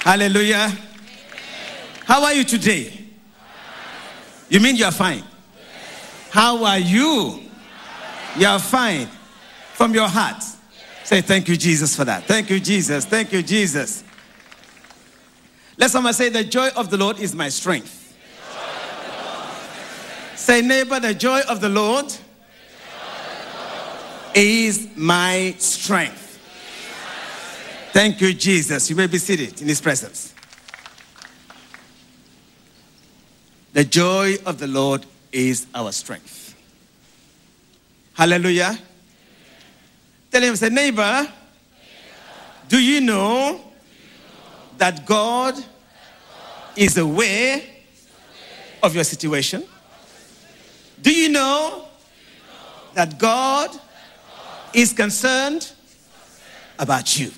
Hallelujah. How are you today? You mean you're fine? How are you? You're fine. From your heart. Say thank you, Jesus, for that. Thank you, Jesus. Thank you, Jesus. Let someone say, The joy of the Lord is my strength. Say, neighbor, the joy of the Lord is my strength. Thank you, Jesus. You may be seated in His presence. The joy of the Lord is our strength. Hallelujah. Tell him, say, neighbor, do you know that God is aware of your situation? Do you know that God is concerned about you?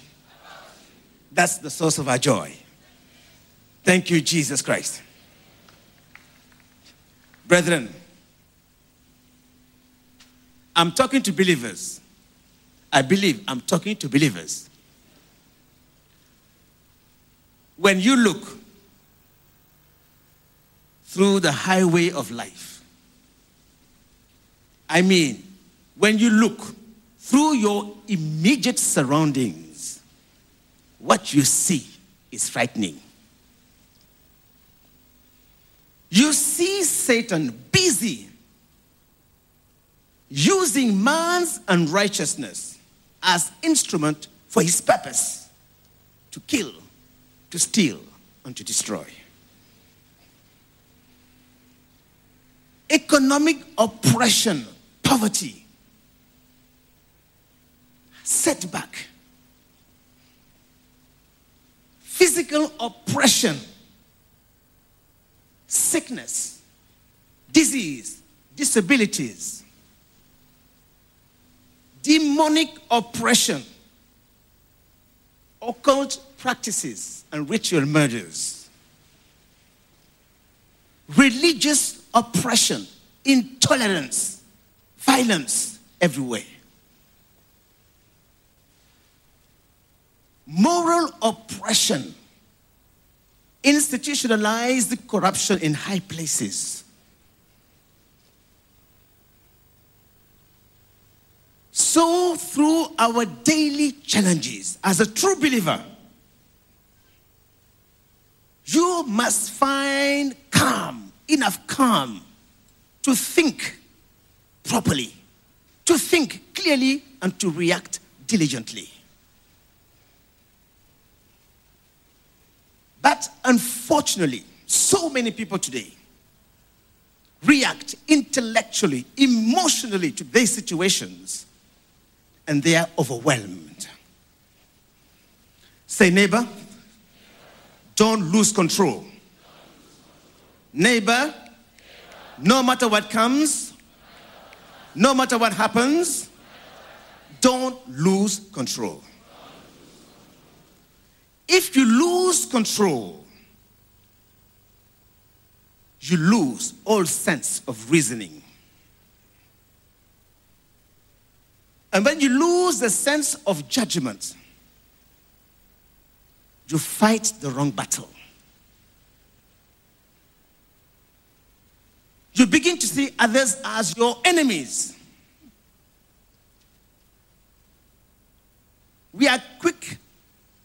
That's the source of our joy. Thank you, Jesus Christ. Brethren, I'm talking to believers. I believe I'm talking to believers. When you look through the highway of life, I mean, when you look through your immediate surroundings, what you see is frightening. You see Satan busy using man's unrighteousness as instrument for his purpose to kill, to steal, and to destroy. Economic oppression, poverty, setback, physical oppression, sickness, disease, disabilities, demonic oppression, occult practices, and ritual murders, religious oppression, intolerance, violence everywhere. Moral oppression, institutionalized corruption in high places. So, through our daily challenges, as a true believer, you must find calm, enough calm, to think properly, to think clearly, and to react diligently. But unfortunately, so many people today react intellectually, emotionally to these situations, and they are overwhelmed. Say, neighbor, don't lose control. Neighbor, no matter what comes, no matter what happens, don't lose control. If you lose control, you lose all sense of reasoning. And when you lose the sense of judgment, you fight the wrong battle. You begin to see others as your enemies. We are quick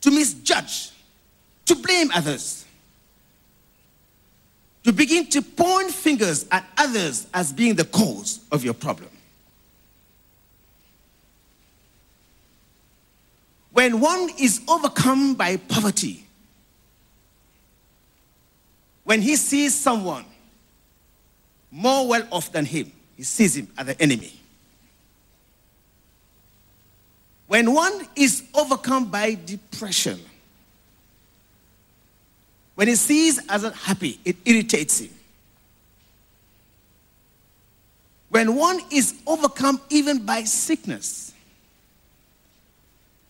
to misjudge, to blame others. to begin to point fingers at others as being the cause of your problem. When one is overcome by poverty, when he sees someone more well off than him, he sees him as the enemy. When one is overcome by depression, when he sees as happy, it irritates him. When one is overcome even by sickness,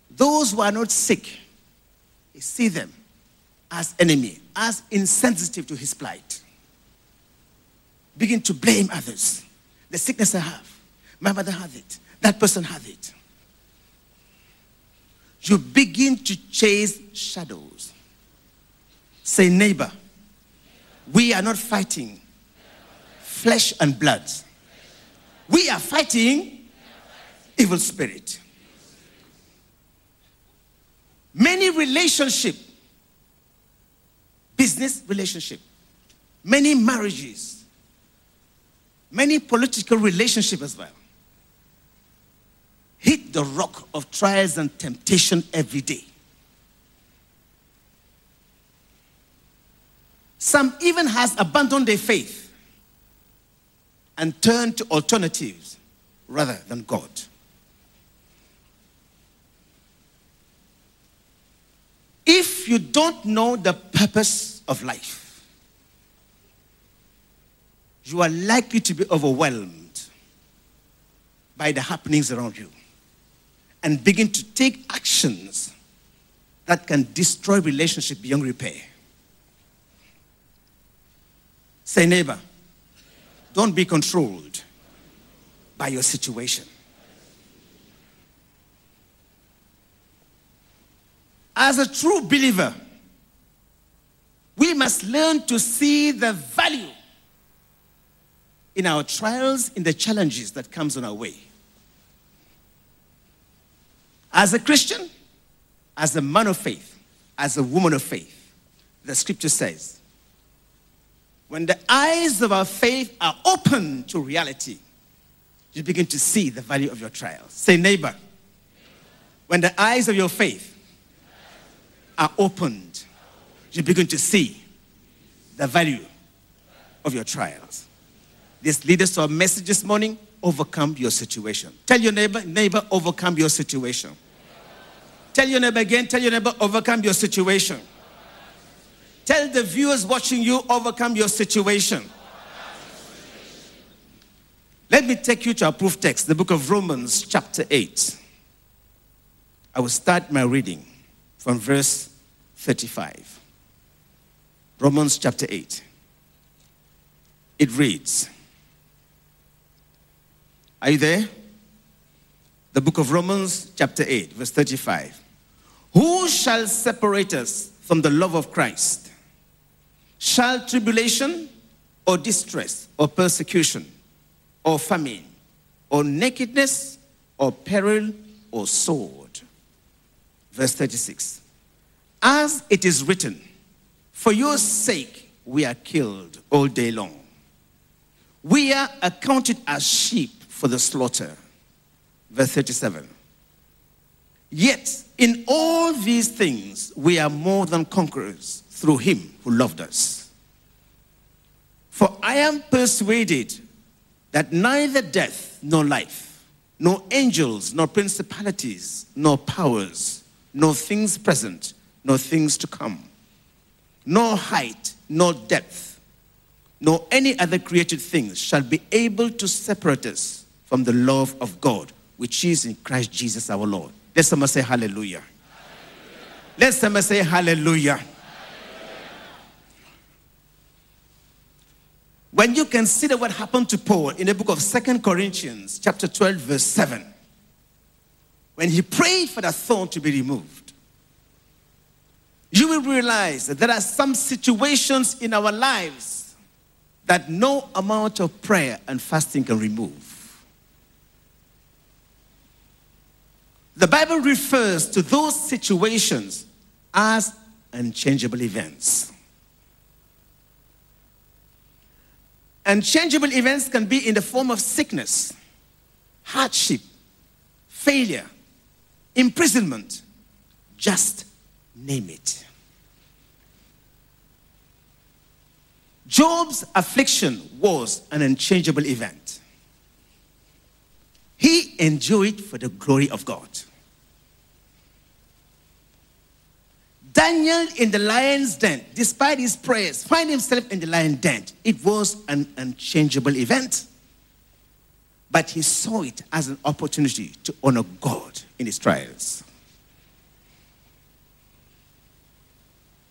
those who are not sick, he see them as enemy, as insensitive to his plight. Begin to blame others. The sickness I have, my mother had it, that person had it you begin to chase shadows. Say, neighbor, we are not fighting flesh and blood. We are fighting evil spirit. Many relationship, business relationship, many marriages, many political relationship as well, hit the rock of trials and temptation every day. Some even has abandoned their faith and turned to alternatives rather than God. If you don't know the purpose of life, you are likely to be overwhelmed by the happenings around you and begin to take actions that can destroy relationship beyond repair. Say, neighbor, don't be controlled by your situation. As a true believer, we must learn to see the value in our trials, in the challenges that comes on our way. As a Christian, as a man of faith, as a woman of faith, the scripture says, when the eyes of our faith are open to reality, you begin to see the value of your trials. Say, neighbor, when the eyes of your faith are opened, you begin to see the value of your trials. This leads us to our message this morning overcome your situation. Tell your neighbor, neighbor, overcome your situation. Tell your neighbor again, tell your neighbor, overcome your situation. Tell the viewers watching you, overcome your situation. Let me take you to our proof text, the book of Romans, chapter 8. I will start my reading from verse 35. Romans chapter 8. It reads Are you there? The book of Romans, chapter 8, verse 35. Who shall separate us from the love of Christ? Shall tribulation or distress or persecution or famine or nakedness or peril or sword? Verse 36. As it is written, for your sake we are killed all day long. We are accounted as sheep for the slaughter. Verse 37. Yet in all these things we are more than conquerors through him who loved us. For I am persuaded that neither death nor life, nor angels, nor principalities, nor powers, nor things present, nor things to come, nor height, nor depth, nor any other created things shall be able to separate us from the love of God, which is in Christ Jesus our Lord. Let someone say hallelujah. hallelujah. Let someone say hallelujah. hallelujah. When you consider what happened to Paul in the book of Second Corinthians, chapter 12, verse 7, when he prayed for the thorn to be removed, you will realize that there are some situations in our lives that no amount of prayer and fasting can remove. The Bible refers to those situations as unchangeable events. Unchangeable events can be in the form of sickness, hardship, failure, imprisonment, just name it. Job's affliction was an unchangeable event. He enjoyed for the glory of God. Daniel in the lion's den, despite his prayers, find himself in the lion's den. It was an unchangeable event. But he saw it as an opportunity to honor God in his trials.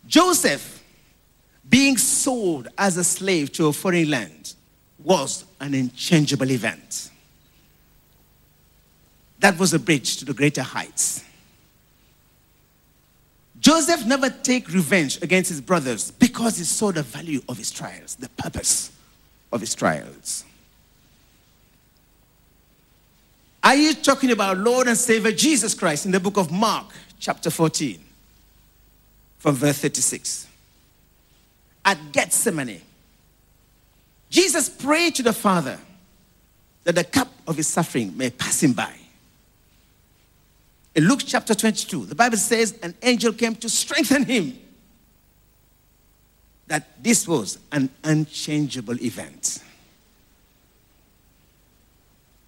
Joseph, being sold as a slave to a foreign land, was an unchangeable event. That was a bridge to the greater heights. Joseph never take revenge against his brothers because he saw the value of his trials, the purpose of his trials. Are you talking about Lord and Savior Jesus Christ in the book of Mark, chapter 14, from verse 36? At Gethsemane, Jesus prayed to the Father that the cup of his suffering may pass him by. In Luke chapter 22, the Bible says an angel came to strengthen him. That this was an unchangeable event.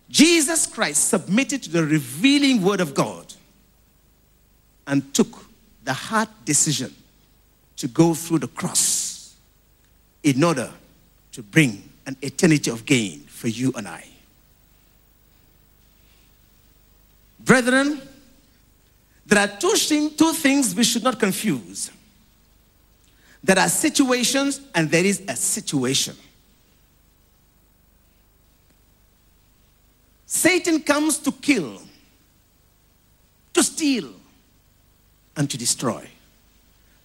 Jesus Christ submitted to the revealing word of God and took the hard decision to go through the cross in order to bring an eternity of gain for you and I. Brethren, there are two, two things we should not confuse. There are situations and there is a situation. Satan comes to kill, to steal, and to destroy.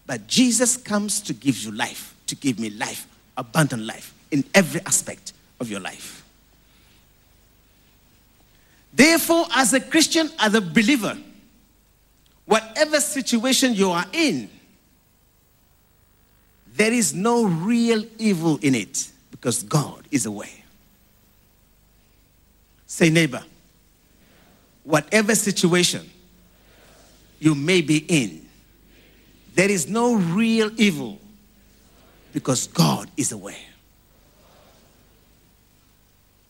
But Jesus comes to give you life, to give me life, abundant life in every aspect of your life. Therefore, as a Christian, as a believer, whatever situation you are in, there is no real evil in it because God is away. Say, neighbor, whatever situation you may be in, there is no real evil because God is aware.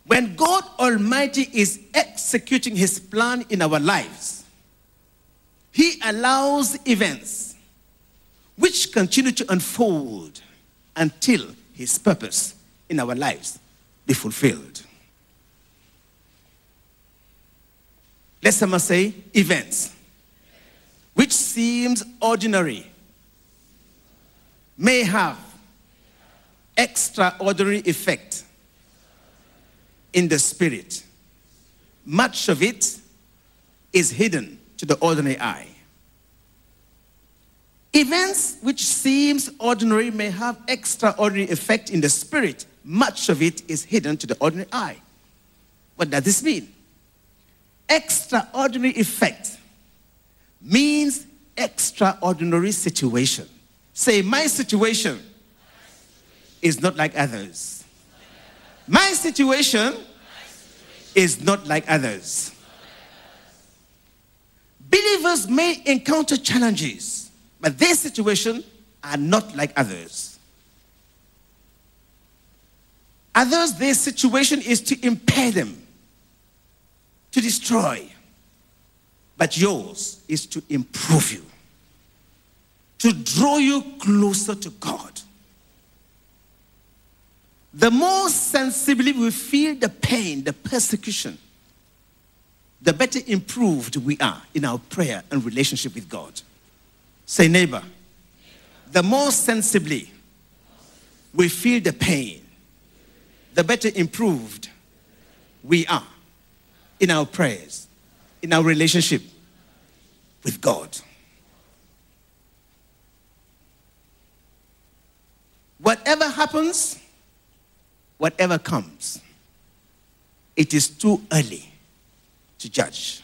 When God Almighty is executing His plan in our lives, he allows events which continue to unfold until His purpose in our lives be fulfilled. Let someone say events which seems ordinary may have extraordinary effect in the spirit. Much of it is hidden to the ordinary eye. Events which seems ordinary may have extraordinary effect in the spirit. Much of it is hidden to the ordinary eye. What does this mean? Extraordinary effect means extraordinary situation. Say, my situation is not like others. My situation is not like others. Believers may encounter challenges, but their situation are not like others. Others, their situation is to impair them, to destroy. But yours is to improve you, to draw you closer to God. The more sensibly we feel the pain, the persecution, the better improved we are in our prayer and relationship with God. Say, neighbor, the more sensibly we feel the pain, the better improved we are in our prayers, in our relationship with God. Whatever happens, whatever comes, it is too early to judge.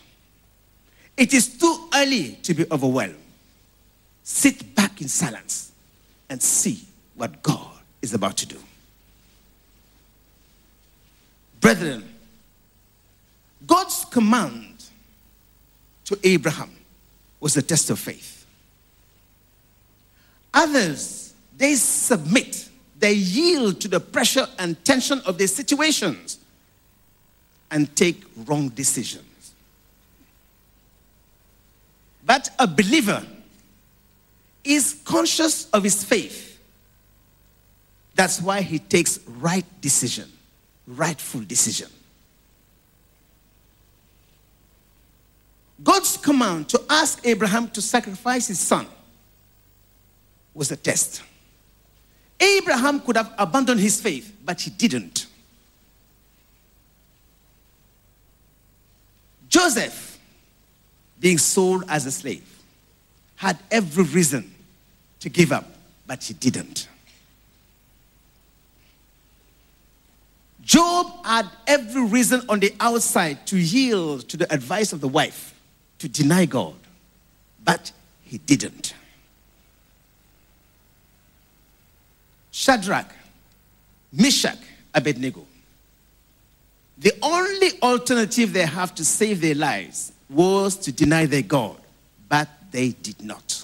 It is too early to be overwhelmed. Sit back in silence and see what God is about to do. Brethren, God's command to Abraham was a test of faith. Others, they submit, they yield to the pressure and tension of their situations and take wrong decisions. But a believer is conscious of his faith. That's why he takes right decision, rightful decision. God's command to ask Abraham to sacrifice his son was a test. Abraham could have abandoned his faith, but he didn't. Joseph being sold as a slave, had every reason to give up, but he didn't. Job had every reason on the outside to yield to the advice of the wife to deny God, but he didn't. Shadrach, Meshach, Abednego. The only alternative they have to save their lives was to deny their God, but they did not.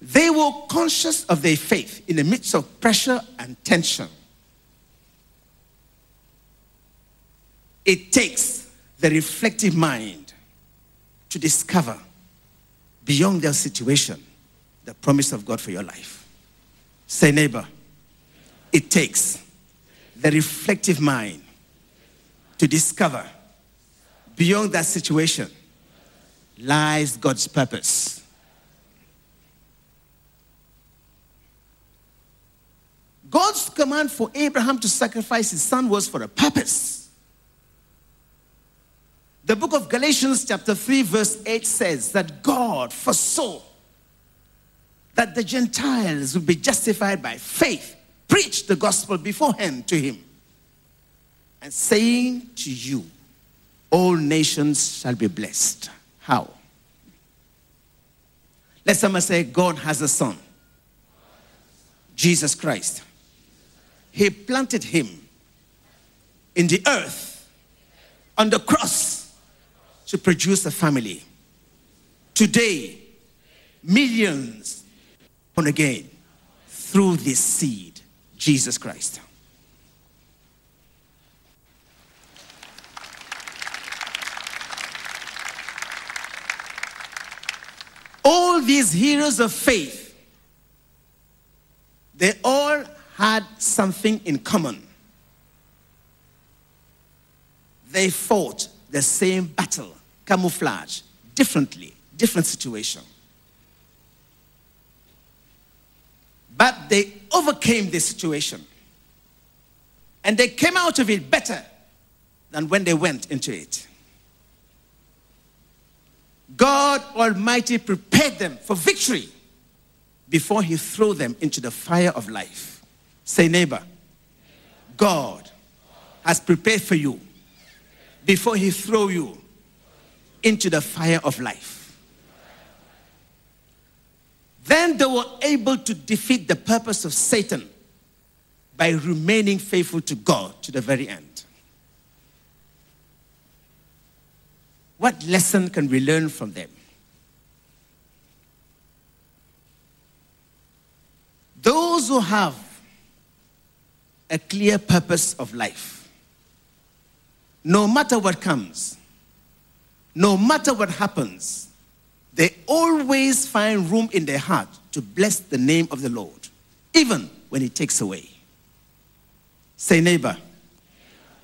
They were conscious of their faith in the midst of pressure and tension. It takes the reflective mind to discover beyond their situation the promise of God for your life. Say, neighbor, it takes the reflective mind to discover beyond that situation lies God's purpose. God's command for Abraham to sacrifice his son was for a purpose. The book of Galatians, chapter 3, verse 8 says that God foresaw that the Gentiles would be justified by faith, preach the gospel beforehand to him, and saying to you, All nations shall be blessed. How? Let someone say, God has a son, Jesus Christ. He planted him in the earth on the cross to produce a family. Today, millions born again through this seed, Jesus Christ. All these heroes of faith, they all had something in common. They fought the same battle, camouflage, differently, different situation. But they overcame the situation. And they came out of it better than when they went into it. God Almighty prepared them for victory before He threw them into the fire of life. Say, neighbor, God has prepared for you before He throw you into the fire of life. Then they were able to defeat the purpose of Satan by remaining faithful to God to the very end. What lesson can we learn from them? Those who have a clear purpose of life, no matter what comes, no matter what happens, they always find room in their heart to bless the name of the Lord, even when He takes away. Say, neighbor,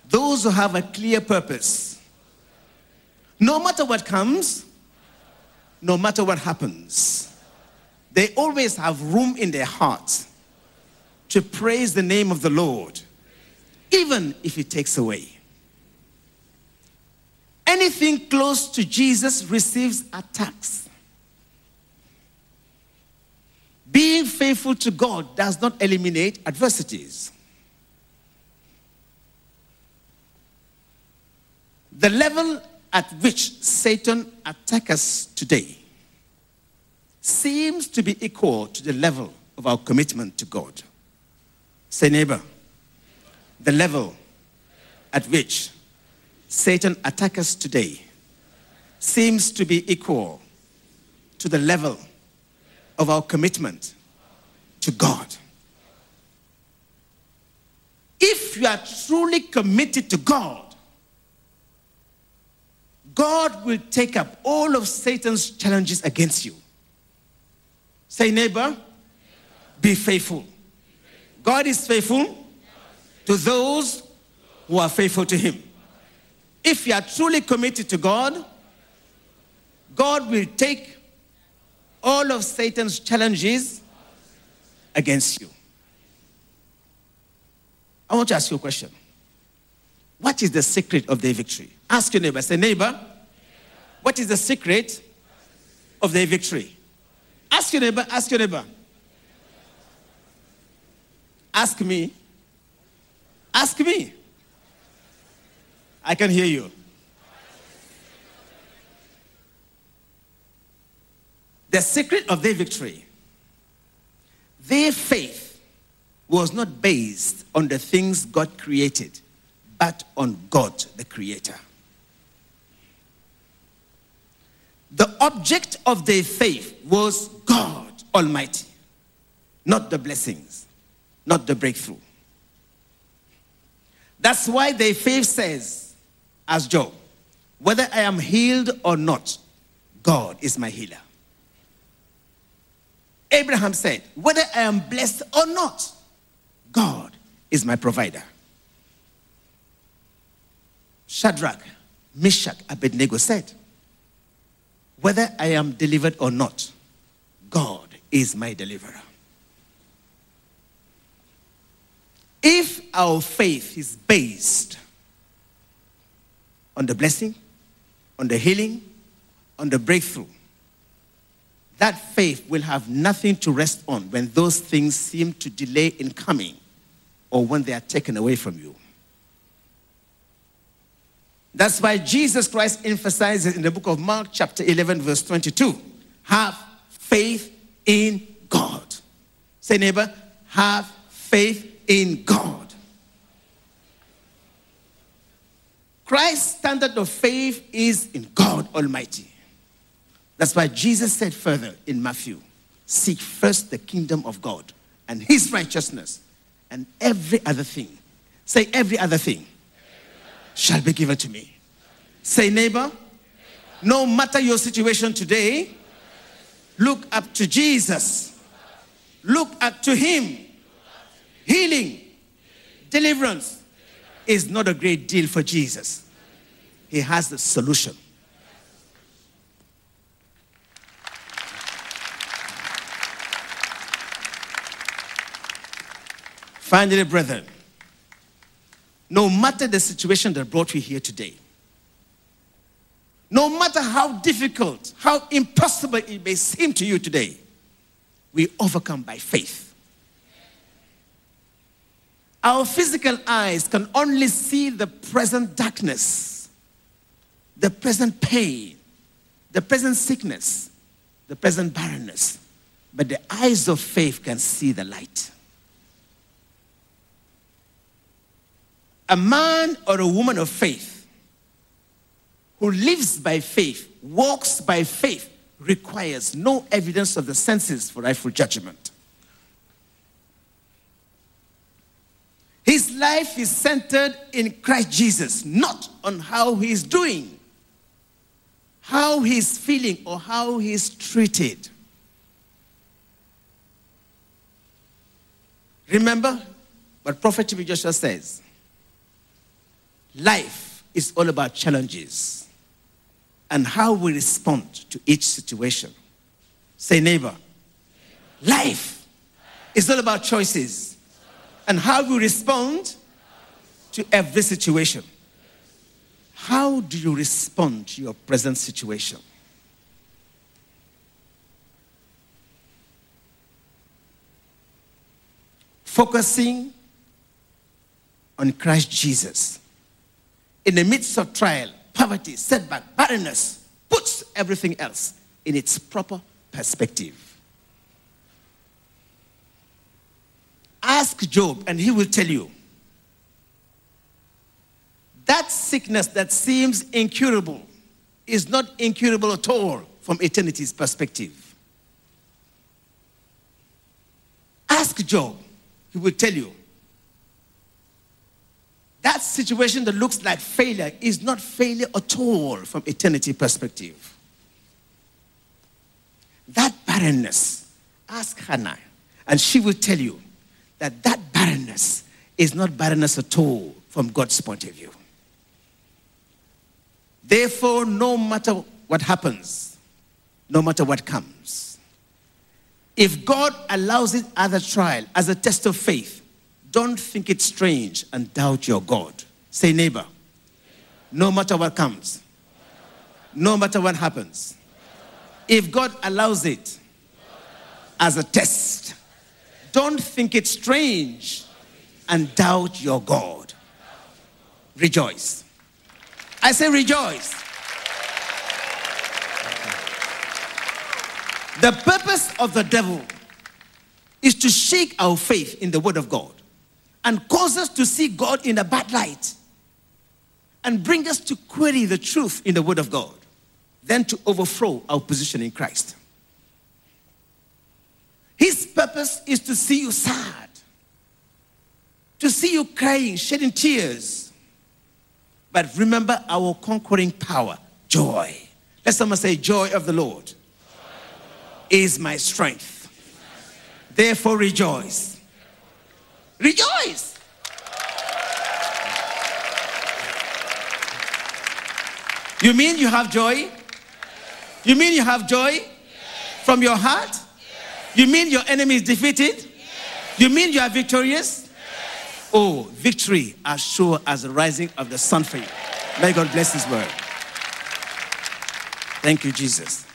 those who have a clear purpose, no matter what comes, no matter what happens, they always have room in their hearts to praise the name of the Lord, even if it takes away. Anything close to Jesus receives attacks. Being faithful to God does not eliminate adversities. The level at which Satan attacks us today seems to be equal to the level of our commitment to God. Say, neighbor, the level at which Satan attacks us today seems to be equal to the level of our commitment to God. If you are truly committed to God, God will take up all of Satan's challenges against you. Say, neighbor, be faithful. God is faithful to those who are faithful to Him. If you are truly committed to God, God will take all of Satan's challenges against you. I want to ask you a question. What is the secret of their victory? Ask your neighbor. Say, neighbor, What is the secret of their victory? Ask your neighbor, ask your neighbor. Ask me. Ask me. I can hear you. The secret of their victory, their faith was not based on the things God created, but on God, the Creator. The object of their faith was God Almighty, not the blessings, not the breakthrough. That's why their faith says, as Job, whether I am healed or not, God is my healer. Abraham said, whether I am blessed or not, God is my provider. Shadrach, Meshach, Abednego said, whether I am delivered or not, God is my deliverer. If our faith is based on the blessing, on the healing, on the breakthrough, that faith will have nothing to rest on when those things seem to delay in coming or when they are taken away from you. That's why Jesus Christ emphasizes in the book of Mark, chapter 11, verse 22 have faith in God. Say, neighbor, have faith in God. Christ's standard of faith is in God Almighty. That's why Jesus said further in Matthew seek first the kingdom of God and his righteousness, and every other thing. Say, every other thing shall be given to me. Say, neighbor, no matter your situation today, look up to Jesus. Look up to Him. Healing, deliverance is not a great deal for Jesus. He has the solution. Finally, brethren, no matter the situation that brought you here today, no matter how difficult, how impossible it may seem to you today, we overcome by faith. Our physical eyes can only see the present darkness, the present pain, the present sickness, the present barrenness. But the eyes of faith can see the light. A man or a woman of faith who lives by faith, walks by faith, requires no evidence of the senses for rightful judgment. His life is centered in Christ Jesus, not on how he's doing, how he's feeling, or how he's treated. Remember what Prophet Joshua says Life is all about challenges and how we respond to each situation. Say, neighbor, life is all about choices and how we respond to every situation. How do you respond to your present situation? Focusing on Christ Jesus in the midst of trial, poverty, setback, barrenness, puts everything else in its proper perspective. Ask Job, and he will tell you that sickness that seems incurable is not incurable at all from eternity's perspective. Ask Job, he will tell you that situation that looks like failure is not failure at all from eternity perspective. That barrenness, ask Hannah, and she will tell you that that barrenness is not barrenness at all from God's point of view. Therefore, no matter what happens, no matter what comes, if God allows it as a trial, as a test of faith, don't think it strange and doubt your God. Say, neighbor, no matter what comes, no matter what happens. If God allows it as a test, don't think it strange and doubt your God. Rejoice. I say rejoice. The purpose of the devil is to shake our faith in the Word of God and cause us to see God in a bad light and bring us to query the truth in the Word of God, then to overthrow our position in Christ. His purpose is to see you sad, to see you crying, shedding tears. But remember our conquering power, joy. Let someone say, Joy of the Lord is my strength. Therefore, rejoice. Rejoice. You mean you have joy? You mean you have joy from your heart? You mean your enemy is defeated? You mean you are victorious? Oh, victory as sure as the rising of the sun for you. May God bless His word. Thank you, Jesus.